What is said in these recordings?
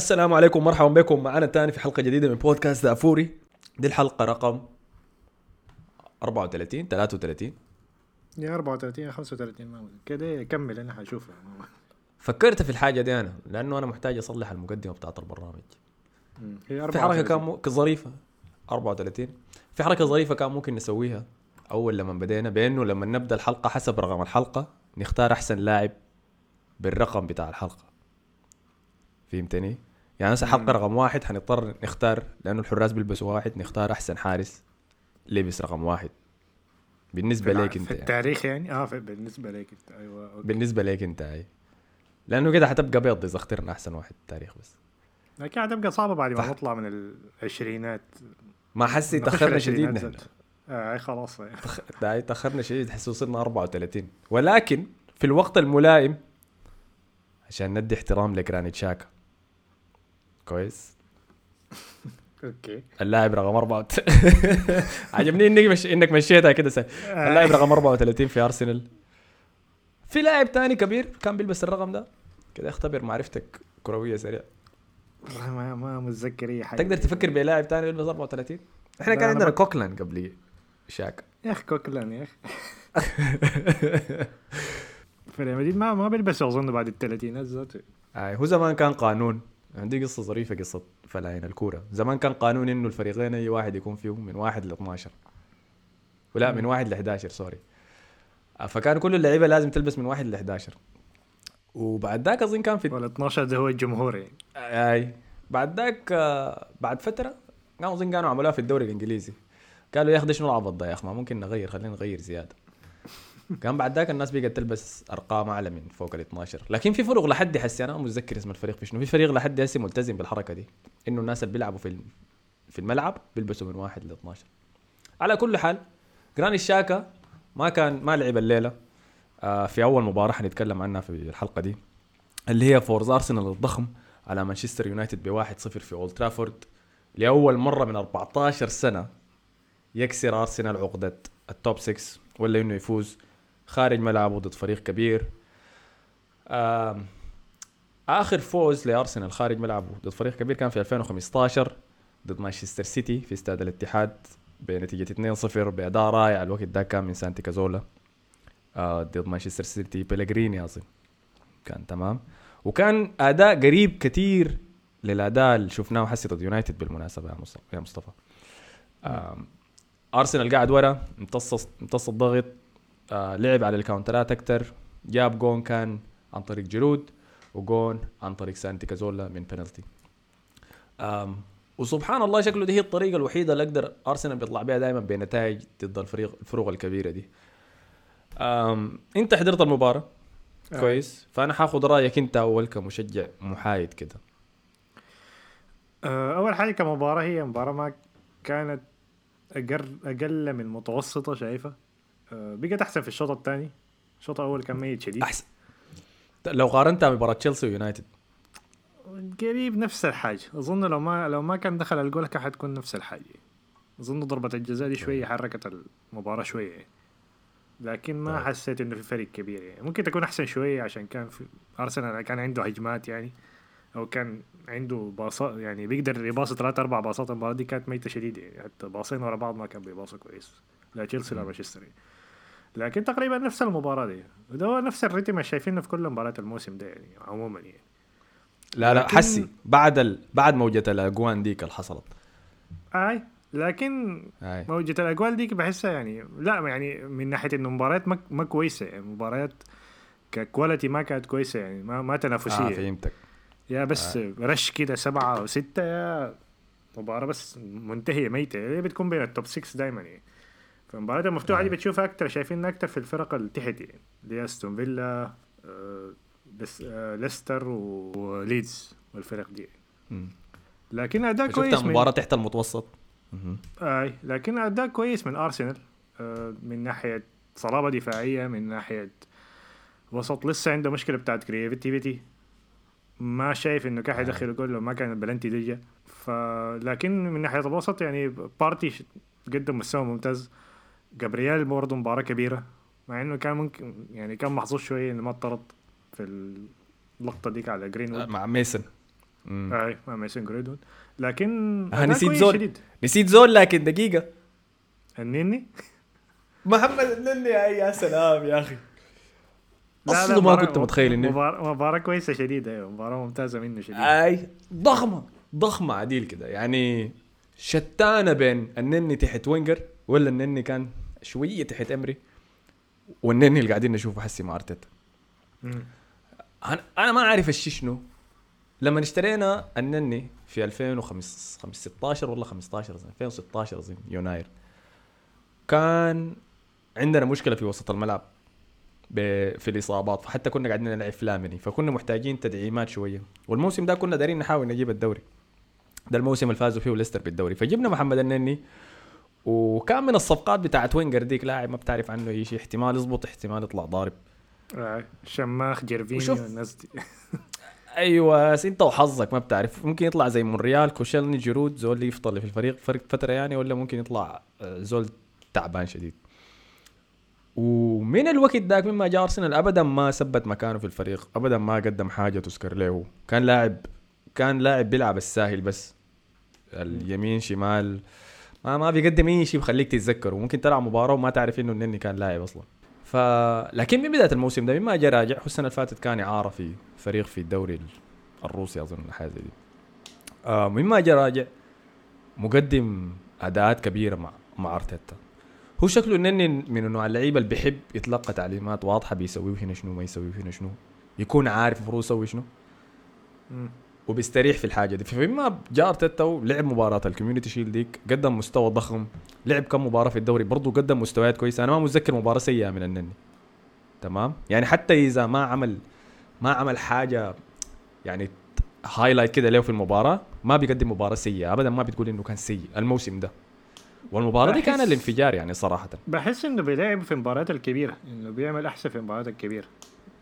السلام عليكم مرحبا بكم معنا تاني في حلقة جديدة من بودكاست دافوري دي الحلقة رقم 34 33 يا 34 يا 35 ما أدري. كده كمل أنا حشوفها فكرت في الحاجة دي أنا لأنه أنا محتاج أصلح المقدمة بتاعت البرنامج. هي في حركة 34. كان. ظريفة 34 في حركة ظريفة كان ممكن نسويها أول لما بدينا بأنه لما نبدأ الحلقة حسب رقم الحلقة نختار أحسن لاعب بالرقم بتاع الحلقة فهمتني؟ يعني هسه حلقه رقم واحد حنضطر نختار لأنه الحراس بيلبسوا واحد نختار أحسن حارس لبس رقم واحد. بالنسبة في ليك أنت في يعني. التاريخ يعني؟ آه في بالنسبة لك أنت. أيوه أوكي. بالنسبة ليك أنت هاي لأنه كده حتبقى بيض إذا اخترنا أحسن واحد في التاريخ بس. لكن حتبقى صعبة بعد ما نطلع من العشرينات. ما حسي في تأخرنا شديد نحن. آه خلاص يعني. تأخرنا شديد تحس وصلنا 34 ولكن في الوقت الملائم عشان ندي احترام لجرانيت شاكا. كويس. okay. اللاعب رقم 34 عجبني إنك مش... إنك مشيتها كده سهل. اللاعب رقم 34 في أرسنال. في لاعب تاني كبير كان بيلبس الرقم ده؟ كده اختبر معرفتك. كروية سريع. ما ما متذكر أي حاجة. تقدر تفكر بلاعب تاني بيلبس 34 إحنا كان عندنا كوكلان قبل شاكا يا أخي كوكلان يا أخي. في ريال مدريد ما ما بيلبسوا أظن بعد الثلاثينات ذاته. آه هو زمان كان قانون. عندي قصة ظريفة قصة فلاين الكورة. زمان كان قانون إنه الفريقين أي واحد يكون فيهم من واحد ل 12 ولا من واحد ل 11 sorry. آه فكان كل اللعيبة لازم تلبس من واحد ل 11 وبعد ذاك أظن كان في ولا 12 ده هو الجمهور يعني. أي. بعد ذاك آه بعد فترة كانوا أظن كانوا عملوها في الدوري الإنجليزي. قالوا يا أخي شنو العبط ده يا أخي؟ ما ممكن نغير خلينا نغير زيادة. كان بعد ذاك الناس بقت تلبس أرقام أعلى من فوق ال 12 لكن في فرق لحد حسي أنا ما متذكر اسم الفريق في شنو. في فريق لحد هسه ملتزم بالحركة دي إنه الناس اللي بيلعبوا في في الملعب بيلبسوا من واحد ل 12 على كل حال جراني الشاكا ما كان ما لعب الليلة. آه في أول مباراة حنتكلم عنها في الحلقة دي اللي هي فوز أرسنال الضخم على مانشستر يونايتد ب 1-0 في أولد ترافورد. لأول مرة من 14 سنة يكسر أرسنال عقدة ال top 6 ولا إنه يفوز. خارج ملعبه ضد فريق كبير. آخر فوز لأرسنال خارج ملعبه ضد فريق كبير كان في 2015 ضد مانشستر سيتي في استاد الاتحاد بنتيجة 2-0 بأداء رائع. الوقت ده كان من سانتي كازولا آه، ضد مانشستر سيتي. بيلغريني اظن كان تمام. وكان أداء قريب كثير للأداء اللي شفناه حسي ضد يونايتد بالمناسبة يا مصطفى. يا مصطفى أرسنال قاعد ورا امتص امتص الضغط. آه لعب على الكاونترات أكتر. جاب جون كان عن طريق جيرو وجون عن طريق سانتي كازولا من بنالتي وسبحان الله شكله دي هي الطريقة الوحيدة اللي أقدر أرسنال بيطلع بها دائما بنتائج ضد الفريق الفروق الكبيرة دي. آم أنت حضرت المباراة؟ آه. كويس. فأنا حاخذ رأيك أنت أول كمشجع محايد كده. آه، أول حاجة كمباراة هي مباراة ما كانت أقل أقل من متوسطة شايفة؟ بقت أحسن في الشوط الثاني. الشوط الأول كان ميت شديد. أحسن. لو قارنتها بمباراة تشيلسي ويونايتد. قريب نفس الحاجة. أظن لو ما لو ما كان دخل الجول كان حتكون نفس الحاجة. أظن ضربة الجزاء دي شوية حركت المباراة شوية. يعني. لكن ما طيب. حسيت إنه في فرق كبير يعني. ممكن تكون أحسن شوية عشان كان في أرسنال كان عنده هجمات يعني. أو كان عنده باصات يعني بيقدر يباصي ثلاث أربع باصات المباراة دي كانت ميتة شديدة يعني. حتى باصين ورا بعض ما كان بيباصوا كويس. لا تشيلسي لا. مانشستر يعني. لكن تقريبا نفس المباراة دي. وده هو نفس الريتم اللي شايفينه في كل مباريات الموسم ده يعني عموما يعني. لا لا لكن- حسي بعد ال... بعد موجة الأجوان ديك اللي حصلت. أي لكن هاي موجة الاجوال ديك بحسها يعني لا يعني من ناحية إنه مباريات ما, ما كويسة يعني مباريات ك quality ما كانت كويسة يعني ما ما تنافسية. آه فهمتك. يا بس رش كده سبعة أو ستة يا مباراة بس منتهية ميتة. هي بتكون بين ال top 6 دايما يعني. فالمباريات المفتوحه دي آه. بتشوفها أكتر شايفين أكتر في الفرق اللي تحت يعني اللي هي أستون فيلا آه، آه، ليستر وليدز والفرق دي. لكن شفت كويس من المباراة تحت المتوسط. أي لكن أداء كويس من أرسنال آه، من ناحية صلابة دفاعية من ناحية وسط لسه عنده مشكلة بتاعت creativity ما شايف إنه كان حيدخل جول لو ما كان البلنتي دي جا. فلكن من ناحية الوسط يعني بارتي قدم مستوى ممتاز جابرييل برضه مباراة كبيرة مع إنه كان ممكن يعني كان محظوظ شوية انه ما طرد في اللقطة ديك على جرين آه، مع ميسن. أي مع ميسون جرينوود لكن آه، نسيت زول. شديد. نسيت زول لكن دقيقة. النني؟ محمد النني يا سلام يا أخي. لا، لا، أصله ما كنت متخيل انه مباراة مباراة كويسة شديد أيوه مباراة ممتازة منه شديد أي ضخمة ضخمة عديل كده. يعني شتان بين النني تحت وينجر ولا النني كان شوية تحت أمري والنني اللي قاعدين نشوفه حسي مع أرتيتا. أنا ما عارف الشي شنو. لما اشترينا النني في 2016 ولا 15 أظن، 2016 اظن يناير كان عندنا مشكلة في وسط الملعب في الإصابات فحتى كنا قاعدين نلعب فلامني فكنا محتاجين تدعيمات شوية. والموسم ده كنا دايرين نحاول نجيب الدوري. ده الموسم اللي فازوا فيه ليستر بالدوري. فجبنا محمد النني وكان من الصفقات بتاعت وينجر ديك لاعب ما بتعرف عنه أي شيء. احتمال يزبط احتمال يطلع ضارب. آه، شماخ جيرفينيو الناس دي. أيوه أنت وحظك ما بتعرف. ممكن يطلع زي مونريال كوشلني جيرود زول اللي يفضل في الفريق فرق فترة يعني ولا ممكن يطلع آه، زول تعبان شديد. ومن الوقت ذاك مما جاء أرسنال ابدا ما ثبت مكانه في الفريق. ابدا ما قدم حاجة تذكر له كان لاعب كان لاعب بيلعب الساهل بس. اليمين شمال. ما ما بيقدم أي شيء بخليك تتذكره. ممكن تلعب مباراة وما تعرف إنه النني كان لاعب أصلا. ف لكن من بداية الموسم ده مما جاء راجع والسنة اللي فاتت كان اعاره في فريق في الدوري ال- الروسي أظن حاجة زي دي. آه مما جاء راجع مقدم أداءات كبيرة مع مع أرتيتا. هو شكله إنني من نوع اللعيبه اللي بيحب يتلقى تعليمات واضحة بيسويه هنا شنو ما يسويه هنا شنو. يكون عارف المفروض يسوي شنو. وبيستريح في الحاجة دي. فلما جاء ارتيتا ولعب مباراة ال community shield ديك قدم مستوى ضخم لعب كم مباراة في الدوري برضه قدم مستويات كويسة. أنا ما متذكر مباراة سيئة من النني. تمام؟ يعني حتى إذا ما عمل ما عمل حاجة يعني highlight كده له في المباراة ما بيقدم مباراة سيئة. ابدا ما بتقول إنه كان سيء الموسم ده. والمباراة دي كان الانفجار يعني صراحة. بحس إنه بيلعب في المباريات الكبيرة إنه بيعمل أحسن في المباريات الكبيرة.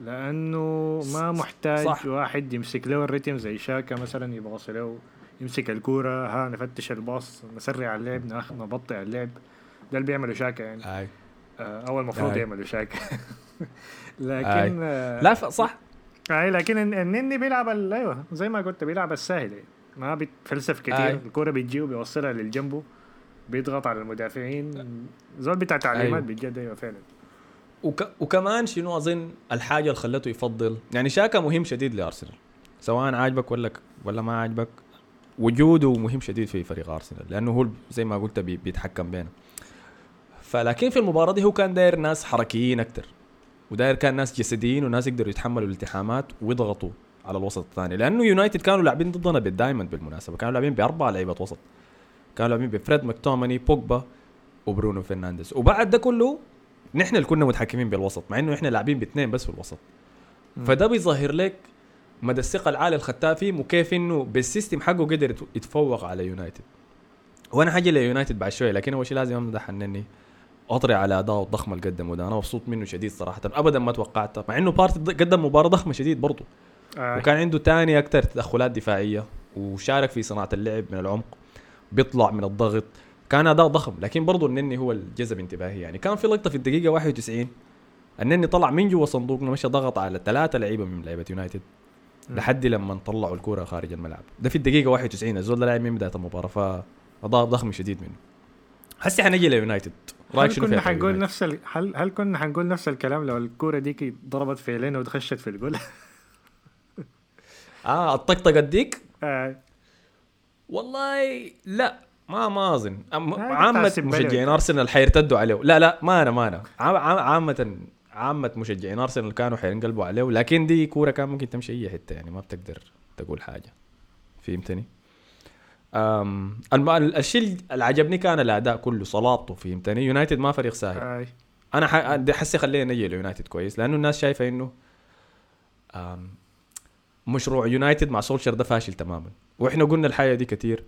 لأنه ما محتاج صح. واحد يمسك له الريتم زي شاكا مثلا يبغص له يمسك الكورة ها نفتش الباص نسرع اللعب نبطئ اللعب ده اللي بيعمله شاكا يعني آي. آه، اول المفروض آي. يعملوا شاكا لكن. آه، لا ف- صح أي لكن الن- النني بيلعب ال- أيوه زي ما قلت بيلعب السهل يعني. ما بيتفلسف كتير آي. الكورة بتجي وبيوصلها للجنبه بيضغط على المدافعين زول بتاع تعليمات أيوة. بجد أيوه فعلا وك... وكمان شنو أظن الحاجة اللي خلته يفضل؟ يعني شاكا مهم شديد لأرسنال. سواء عاجبك ولا ولا ما عاجبك وجوده مهم شديد في فريق أرسنال لأنه هو زي ما قلت بي... بيتحكم بينه. فلكن في المباراة دي هو كان داير ناس حركيين أكتر وداير كان ناس جسديين وناس يقدروا يتحملوا الالتحامات ويضغطوا على الوسط الثاني. لأنه يونايتد كانوا لاعبين ضدنا بال diamond بالمناسبة. كانوا لاعبين بأربع لعيبة وسط. كانوا لاعبين بفريد ماكتوميناي بوجبا وبرونو فرنانديز. وبعد ده كله نحن اللي كنا متحكمين بالوسط مع إنه إحنا لاعبين باثنين بس في الوسط. فده بيظهر لك مدى الثقة العالية فيهم وكيف إنه بال system حقه قدر يت- يتفوق على يونايتد. وأنا حاجي ليونايتد بعد شوية لكن أول شيء لازم امدح النني أطري على اداءه الضخم اللي قدمه ده. أنا مبسوط منه شديد صراحة ابدا ما توقعته مع إنه بارتي قدم مباراة ضخمة شديد برضه. آه. وكان عنده تاني أكثر تدخلات دفاعية وشارك في صناعة اللعب من العمق بيطلع من الضغط كان أداء ضخم لكن برضه النني هو اللي جذب انتباهي يعني. كان في لقطة في الدقيقة 91 النني طلع من جوا صندوقنا مشى ضغط على ثلاثة لعيبة من لعيبة يونايتد. لحد لما طلعوا الكوره خارج الملعب. ده في الدقيقة 91 الزول ده لاعب من بداية المباراة فأداء ضخم شديد منه. هسه حنجي ليونايتد هل كنا حنقول؟ نفس ال... هل هل كنا حنقول نفس الكلام لو الكوره ديك ضربت في لينا ودخشت في الجول؟ آه الطقطقة ديك؟ آه. والله لا. ما ما أظن بتحسب مشجعين. أرسنال حيرتدوا عليه لا لا ما أنا ما أنا عام- عام- عامة عامة مشجعين أرسنال كانوا حينقلبوا عليه لكن دي كورة كان ممكن تمشي أي حتة يعني ما بتقدر تقول حاجة فهمتني؟ أم الشيء اللي عجبني كان الأداء كله صلابته فهمتني؟ يونايتد ما فريق سهل آه. أنا حسي خلينا نجي ليونايتد كويس لأنه الناس شايفة إنه مشروع يونايتد مع سولشر ده فاشل تماما وإحنا قلنا الحاجة دي كتير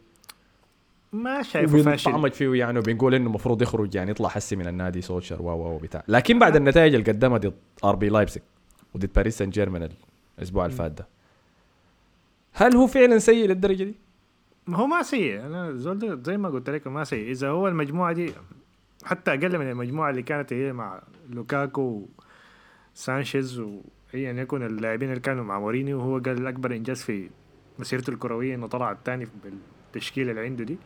ما شايفه فاشل. وبنطعمج فيه يعني وبنقول إنه المفروض يخرج يعني يطلع حسي من النادي سولشر و و بتاع لكن بعد النتائج اللي قدمها ضد آر بي لايبسك وضد باريس سان جيرمان الأسبوع اللي فات ده. هل هو فعلا سيء للدرجة دي؟ هو ما سيء. أنا زول زي ما قلت لك ما سيء. إذا هو المجموعة دي حتى أقل من المجموعة اللي كانت هي مع لوكاكو وسانشيز وايا يكن اللاعبين اللي كانوا مع مورينيو وهو قال أكبر إنجاز في مسيرته الكروية إنه طلع الثاني بالتشكيله اللي عنده دي.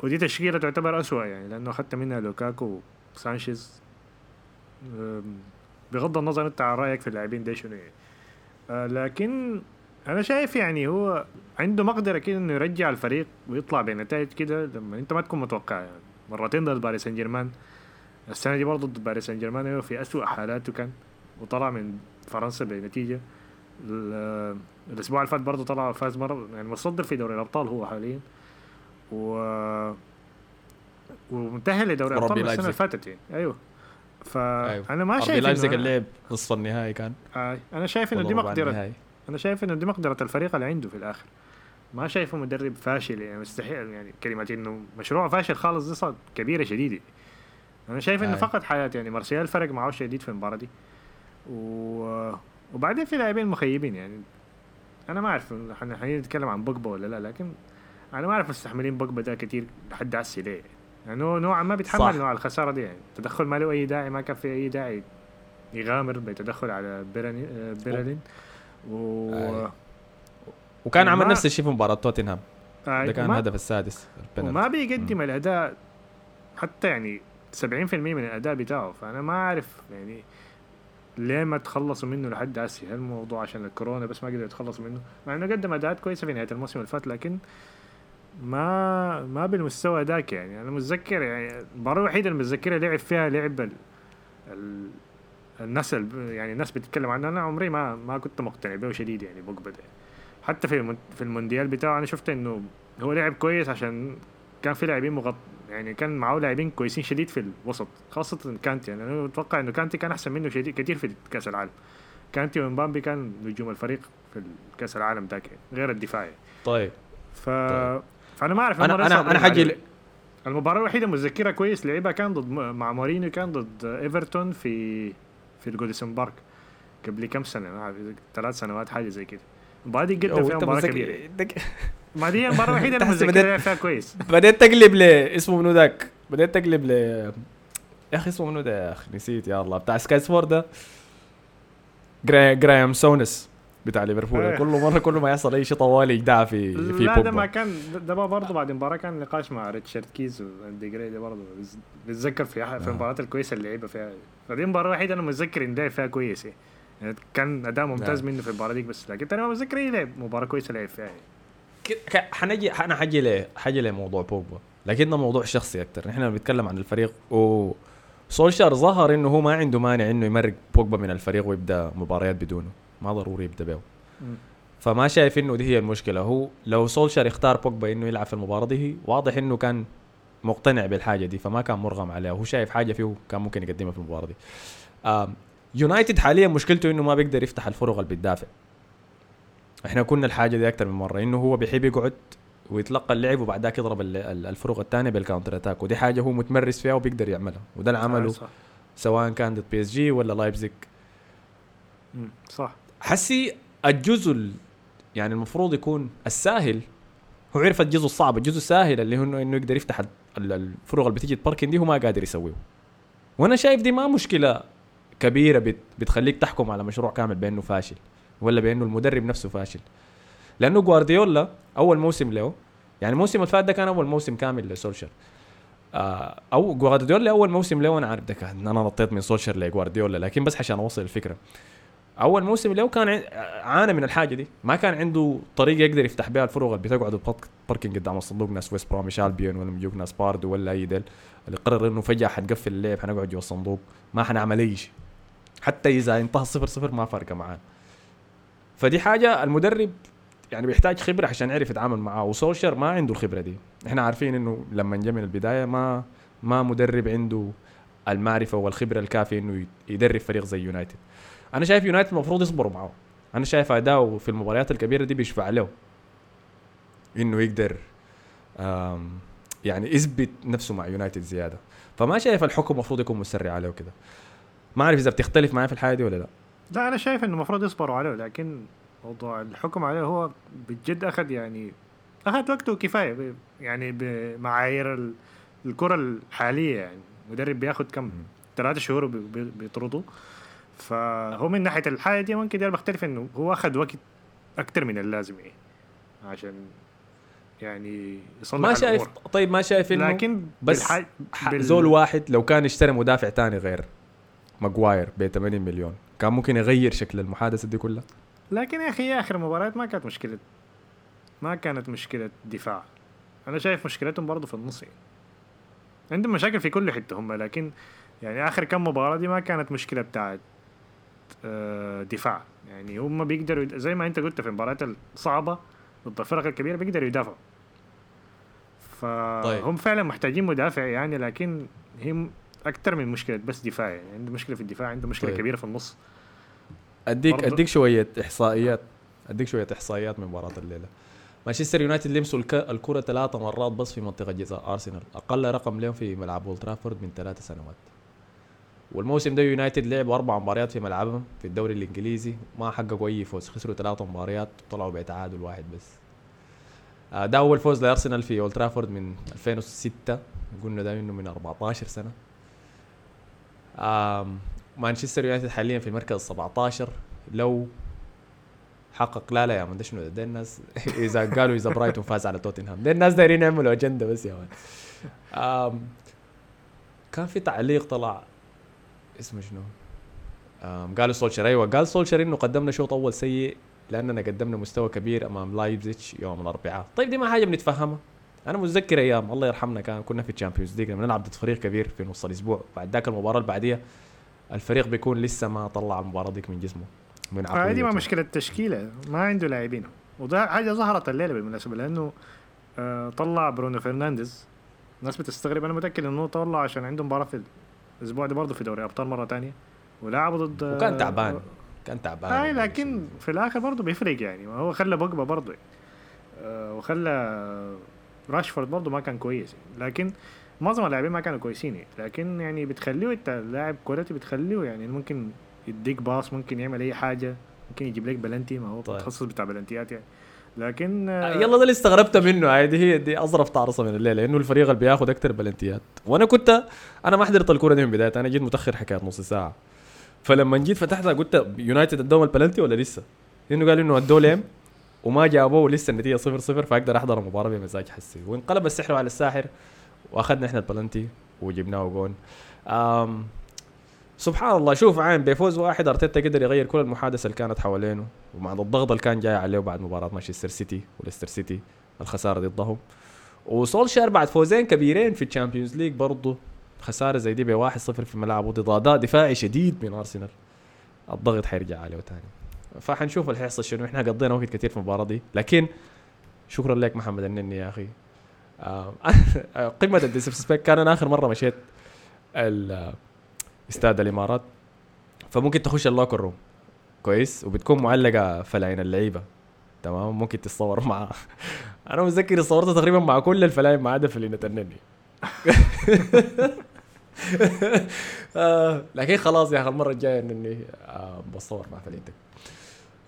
ودي تشكيلة تعتبر أسوأ يعني لأنه اخذت منها لوكاكو وسانشيز. بغض النظر أنت عن رأيك في اللاعبين دي شنو يعني. آه، لكن أنا شايف يعني هو عنده مقدرة كده إنه يرجع الفريق ويطلع بنتائج كده لما أنت ما تكون متوقع يعني. مرتين ضد باريس سان جيرمان السنة دي برضه ضد باريس سان جيرمان أيوة في اسوء حالاته كان وطلع من فرنسا بنتيجة. الأسبوع اللي فات برضه طلع فاز مرة يعني متصدر في دوري الأبطال هو حاليا و ومتاهل لدوري الأبطال السنة اللي. فاتت يعني أيوه فانا أيوه. ما شايف لايبزيج اللعب نصف النهائي كان آه، أنا شايف إنه دي مقدره. أنا شايف إنه دي مقدرة الفريق اللي عنده في الآخر ما شايفه مدرب فاشل يعني مستحيل يعني كلمة إنه مشروع فاشل خالص دي صاد كبيرة شديدة أنا شايف إنه. فقد حياة يعني مارسيال فرق معه شديد في المباراة دي و... وبعدين في لاعبين مخيبين يعني أنا ما أعرف إحنا حنتكلم عن بوجبا ولا لا لكن أنا ما أعرف مستحملين بوجبا ده كتير لحد عسي ليه يعني نوعا ما بيتحمل صح. نوع الخسارة دي يعني تدخل ما له أي داعي ما كان في أي داعي يغامر بيتدخل على آه، بيرلين و آه. وكان عمل ما- نفس الشيء في مباراة توتنهام آه، ده كان الهدف السادس. وما بيقدم الأداء حتى يعني 70% من الأداء بتاعه فأنا ما أعرف يعني ليه ما تخلصوا منه لحد هل الموضوع عشان الكورونا بس ما قدروا يتخلصوا منه؟ مع إنه قدم أداءات كويسة في نهاية الموسم اللي فات لكن ما ما بالمستوى ذاك يعني. أنا متذكر يعني المباراة الوحيدة اللي متذكرها لعب فيها لعب ال... ال... الناس ال... يعني الناس بتتكلم عنه أنا عمري ما ما كنت مقتنع به شديد يعني ده حتى في. في المونديال بتاعه أنا شفت إنه هو لعب كويس عشان كان في لاعبين مغط يعني كان معاه لاعبين كويسين شديد في الوسط خاصة كانتي يعني أنا متوقع إنه كانتي كان أحسن منه شديد كثير في كأس العالم كانتي ومبامبي كان نجوم الفريق في كأس العالم ذاك غير الدفاع. طيب ف... طيب. فأنا ما أنا صعب أنا عليه. حجي ل- المباراة الوحيدة متذكرها كويس لعبها كان ضد مع مورينيو كان ضد إيفرتون في في الجوديسون بارك قبل كم سنة ما أعرف، ثلاث سنوات حاجة زي كده المباراة دي أوه، فيها مباراة كبيرة ما دي المباراة الوحيدة اللي متذكرها بدأت- فيها كويس بديت تقلب ل اسمه منو ذاك بديت تقلب ل يا أخي اسمه منو ده يا أخي نسيت يا الله بتاع سكاي سبورت ده جرا... جرايم سونس بتاع ليفربول إيه. كل مره كل ما يحصل أي شيء طوالي يدعى في في لا ده ما كان ده برضه بعد المباراة كان نقاش مع ريتشارد كيز وأندي جراي ده برضه بتذكر في في آه. المباريات الكويسة اللي لعبها فيها فدي المباراة الوحيدة أنا متذكر إن لعب فيها كويس يعني. كان أداء ممتاز نعم. منه في المباراة دي بس لكن تاني ما متذكر أي لعب مباراة كويسة لعب فيها يعني. حنجي أنا حجي ل حجي لموضوع بوجبا لكنه موضوع شخصي أكثر نحن بنتكلم عن الفريق و سولشار ظهر إنه هو ما عنده مانع إنه يمرق بوجبا من الفريق ويبدأ مباريات بدونه. ما ضروري يبدأ به. فما شايف إنه دي هي المشكلة. هو لو سولشار اختار بوجبا إنه يلعب في المباراة دي واضح إنه كان مقتنع بالحاجة دي فما كان مرغم عليها. وهو شايف حاجة فيه كان ممكن يقدمها في المباراة دي. يونايتد حاليا مشكلته إنه ما بيقدر يفتح الفرق اللي بتدافع. إحنا كنا الحاجة دي أكثر من مرة إنه هو بيحب يقعد ويتلقى اللعب وبعد ذاك يضرب ال- ال- الفرق الثانية بال counter attack ودي حاجة هو متمرس فيها وبيقدر يعملها. وده اللي عمله سواء كان ضد بي اس جي ولا لايبزيج. صح. حسي الجزء ال- يعني المفروض يكون الساهل. هو عرف الجزء الصعب الجزء الساهل اللي هو انه إنه يقدر يفتح ال- ال- الفروق اللي بتيجي تباركن دي هو ما قادر يسويه. وأنا شايف دي ما مشكلة كبيرة بت بتخليك تحكم على مشروع كامل بأنه فاشل. ولا بأنه المدرب نفسه فاشل. لأنه جوارديولا أول موسم له يعني الموسم اللي فات ده كان أول موسم كامل لسولشر آه أو جوارديولا أول موسم له أنا عارف ده كان أنا نطيت من سولشر لجوارديولا لكن بس عشان أوصل الفكرة. أول موسم له كان عانى من الحاجة دي. ما كان عنده طريقة يقدر يفتح بها الفروق اللي بتقعد parking قدام الصندوق ناس ويست بروميتش البيون ولا بيجوك ناس باردو ولا أي ديل. اللي قرر إنه فجأة حنقفل اللعب حنقعد جوا الصندوق. ما حنعمل أي شيء. حتى إذا انتهى صفر صفر ما فارقة معاه. فدي حاجة المدرب يعني بيحتاج خبرة عشان يعرف يتعامل معاه وسولشر ما عنده الخبرة دي. إحنا عارفين إنه لما جاء من البداية ما ما مدرب عنده المعرفة والخبرة الكافية إنه يدرب فريق زي يونايتد. أنا شايف يونايتد المفروض يصبروا معه أنا شايف أداؤه في المباريات الكبيرة دي بيشفع له. إنه يقدر يعني يثبت نفسه مع يونايتد زيادة. فما شايف الحكم المفروض يكون مسرع عليه وكده. ما أعرف إذا بتختلف معي في الحاجة دي ولا لأ. لا أنا شايف إنه المفروض يصبروا عليه لكن موضوع الحكم عليه هو بجد أخذ يعني أخذ وقته كفاية يعني بمعايير ال- الكرة الحالية يعني. مدرب بياخذ كم؟ ثلاثة شهور بيطردوا فهو من ناحية الحاجة دي ممكن ده بختلف إنه هو أخذ وقت أكثر من اللازم يعني عشان يعني يصلح ما شايف الأمور. طيب ما شايف إنه لكن بس بالحاج... ح- بال- زول واحد لو كان اشترى مدافع تاني غير ماجواير ب 80 مليون كان ممكن يغير شكل المحادثة دي كلها. لكن يا أخي اخر مباريات ما كانت مشكلة. ما كانت مشكلة دفاع. أنا شايف مشكلتهم برضه في النص يعني. عندهم مشاكل في كل حتة هم لكن يعني آخر كم مباراة دي ما كانت مشكلة بتاعت آه، دفاع. يعني هم بيقدروا زي ما أنت قلت في المباريات الصعبة ضد الفرق الكبيرة بيقدروا يدافعوا. فهم طيب. فعلا محتاجين مدافع يعني لكن هم أكثر من مشكلة بس دفاع يعني. عنده مشكلة في الدفاع عنده مشكلة طيب. كبيرة في النص. اديك أديك شوية إحصائيات. أديك شوية إحصائيات من مباراة الليلة. مانشستر يونايتد لمسوا الك... الكرة ثلاثة مرات بس في منطقة جزاء أرسنال. أقل رقم لهم في ملعب أولد ترافورد من ثلاث سنوات. والموسم ده يونايتد لعبوا أربع مباريات في ملعبهم في الدوري الإنجليزي. ما حققوا أي فوز. خسروا ثلاثة مباريات وطلعوا بتعادل واحد بس. آه، ده أول فوز لأرسنال في أولد ترافورد من 2006 قلنا ده إنه من 14 سنة. مانشستر يونايتد حاليا في المركز 17 لو حقق لا لا يا ده شنو ده, الناس إذا قالوا إذا برايتون فاز على توتنهام. ده الناس دايرين يعملوا أجندة بس يا man كان في تعليق طلع اسمه شنو؟ قالوا سولشر أيوه قال سولشر إنه قدمنا شوط أول سيء لأننا قدمنا مستوى كبير أمام لايبزيتش يوم الأربعاء. طيب دي ما حاجة بنتفهمها. أنا متذكر أيام الله يرحمنا كان كنا في ال Champions League لما نلعب ضد فريق كبير في نص الأسبوع. بعد ذاك المباراة اللي بعديها الفريق بيكون لسه ما طلع المباراة ديك من جسمه من هذه ما عقليته. مشكلة تشكيلة ما عنده لاعبين. وده حاجة ظهرت الليلة بالمناسبة لأنه آه، طلع برونو فرنانديز. الناس بتستغرب أنا متأكد إنه طلع عشان عنده مباراة في الأسبوع ده برضه في دوري أبطال مرة تانية. ولعبوا ضد آه، وكان تعبان كان تعبان. هاي لكن في الآخر برضه بيفرق يعني. هو خلى بوجبا برضه يعني. آه، وخلى راشفورد برضه ما كان كويس. لكن معظم اللاعبين ما كانوا كويسين يعني. لكن يعني بتخليه انت لاعب كورتي بتخليه يعني ممكن يديك pass ممكن يعمل أي حاجة ممكن يجيب لك بلنتي ما هو طيب. متخصص بتاع بلنتيات يعني لكن آه، يلا ده اللي استغربت منه عادي هي دي أظرف تعرصة من الليلة إنه الفريق اللي بياخذ أكثر بلنتيات وأنا كنت أنا ما حضرت الكورة دي من بداية أنا جيت متأخر حكايه نص ساعة فلما جيت فتحتها قلت يونايتد أدوهم البلنتي ولا لسه؟ لأنه قال إنه أدوه ليم وما جابوه ولسه النتيجة 0 0 فأقدر أحضر المباراة بمزاج حسي. وانقلب السحر على الساحر وأخذنا إحنا البلنتي وجبناه جون. سبحان الله شوف عين بفوز واحد أرتيتا قدر يغير كل المحادثة اللي كانت حوالينه ومع الضغط اللي كان جاي عليه بعد مباراة مانشستر سيتي وليستر سيتي الخسارة ضدهم. وسولشار بعد فوزين كبيرين في ال Champions League برضه خسارة زي دي ب 1-0 في ملعبه ضد أداء دفاعي شديد من أرسنال. الضغط حيرجع عليه تاني. فحنشوف اللي حيحصل شنو. إحنا قضينا وقت كثير في المباراة دي لكن شكرا لك محمد النني يا أخي. آه، قمة ال disrespect كان أنا آخر مرة مشيت استاد الإمارات. فممكن تخش ال locker room كويس؟ وبتكون معلقة فلاين اللعيبة. تمام؟ ممكن تتصور مع أنا متذكر صورت تقريبا مع كل الفلاين ما عدا فلينة النني. آه، لكن خلاص يا أخي المرة الجاية اني آه، بصور مع فلينتك.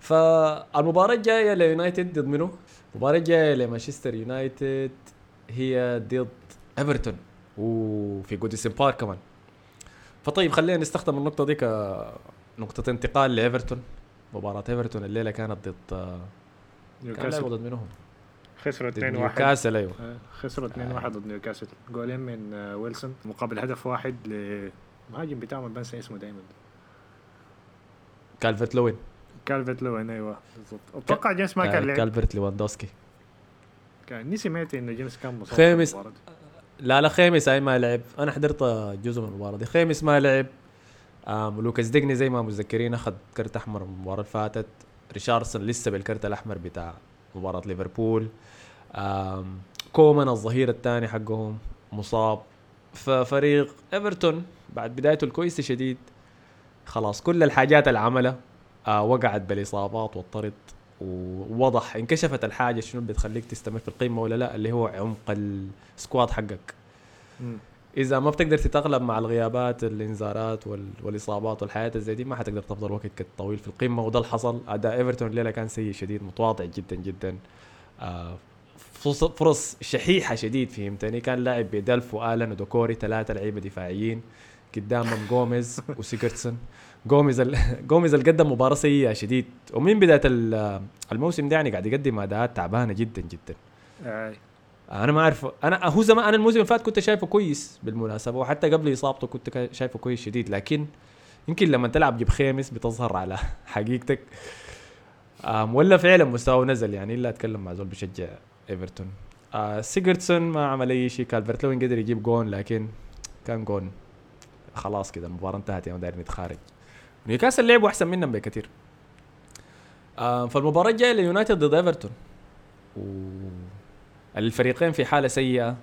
فالمباراة الجاية ليونايتد ضد منو؟ المباراة الجاية لمانشستر يونايتد هي ضد إيفرتون وفي جوديسون بارك كمان. فطيب خلينا نستخدم النقطة دي كنقطه انتقال لإيفرتون. مباراة إيفرتون الليلة كانت ضد آه، كان نيوكاسل. ضد منهم؟ خسروا ضد 2 1 نيوكاسل أيوه. خسروا 2 1 ضد نيوكاسل. جولين من آه، ويلسون. مقابل هدف واحد لمهاجم بتاعهم بنسى اسمه دائما كالفرت لوين. كالفيت لوين أيوه بالضبط. أتوقع جيمس ما كان لعب كالفرت ليواندوسكي. كان سمعت إنه جيمس كان مصاب خيمس. لا لا خيمس اي ما لعب. أنا حضرت جزء من المباراة دي. خيمس ما لعب. آم لوكاس ديجني زي ما متذكرين أخذ كرت أحمر المباراة اللي فاتت. ريشارليسون لسه بالكرت الأحمر بتاع مباراة ليفربول. آم كولمان الظهير الثاني حقهم مصاب. ففريق إيفرتون بعد بدايته الكويسة شديد. خلاص كل الحاجات اللي عملها آه وقعت بالإصابات والطرد ووضح انكشفت الحاجة شنو بتخليك تستمر في القمة ولا لا اللي هو عمق ال squad حقك. مم. إذا ما بتقدر تتاقلم مع الغيابات الإنذارات وال... والإصابات والحاجات زي دي ما حتقدر تفضل وقت طويل في القمة. وده اللي حصل. أداء إيفرتون الليلة كان سيء شديد متواضع جدا جدا. آه فرص, فرص شحيحة شديد فهمتني. كان لاعب بديلف وألان ودوكوري ثلاثة لعيبة دفاعيين قدامهم جوميز وسيجوردسون. جوميز ال... جوميز اللي قدم مباراة سيئة شديد. ومن بداية ال- الموسم ده يعني قاعد يقدم أداءات تعبانة جدا جدا. آه. أنا ما أعرف أنا هو زمان أنا الموسم اللي فات كنت شايفه كويس بالمناسبة وحتى قبل إصابته كنت شايفه كويس شديد. لكن يمكن لما تلعب جنب خيمس بتظهر على حقيقتك. ولا فعلا مستواه نزل يعني إلا أتكلم مع زول بشجع إيفرتون. آه سيجوردسون ما عمل أي شيء كالفرت لوين قدر يجيب جون لكن كان جون خلاص كده المباراة انتهت يا دايرين نتخارج. نيوكاسل لعبوا أحسن منهم بكثير. آه فالمباراة الجاية ليونايتد ضد إيفرتون. الفريقين في حالة سيئة.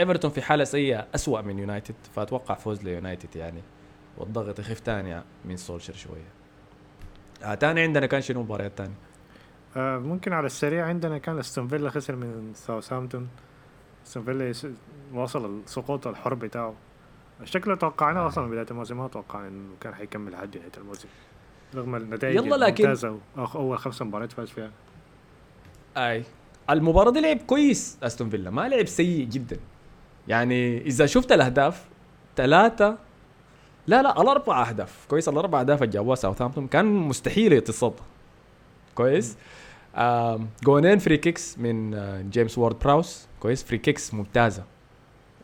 إيفرتون في حالة سيئة أسوأ من يونايتد فأتوقع فوز ليونايتد يعني. والضغط يخف تاني من سولشر شوية. آه تاني عندنا كان شنو مباريات تاني آه ممكن على السريع عندنا كان أستون فيلا خسر من ساوثهامبتون. أستون فيلا وصل السقوط الحر بتاعه. شكله توقعناه أصلا بداية الموسم ما توقع إنه كان حيكمل لحد نهاية الموسم. رغم النتائج يلا لكن- الممتازة وأخ- أول خمس مباريات فاز فيها. أي. المباراة دي لعب كويس أستون فيلا. ما لعب سيء جدا. يعني إذا شفت الأهداف ثلاثة لا لا الاربع أهداف. كويس الاربع أهداف اللي جابوها ساوثهامبتون. كان مستحيل يتصد كويس. آم جونين free kicks من آه، جيمس وورد براوس. كويس free kicks ممتازة.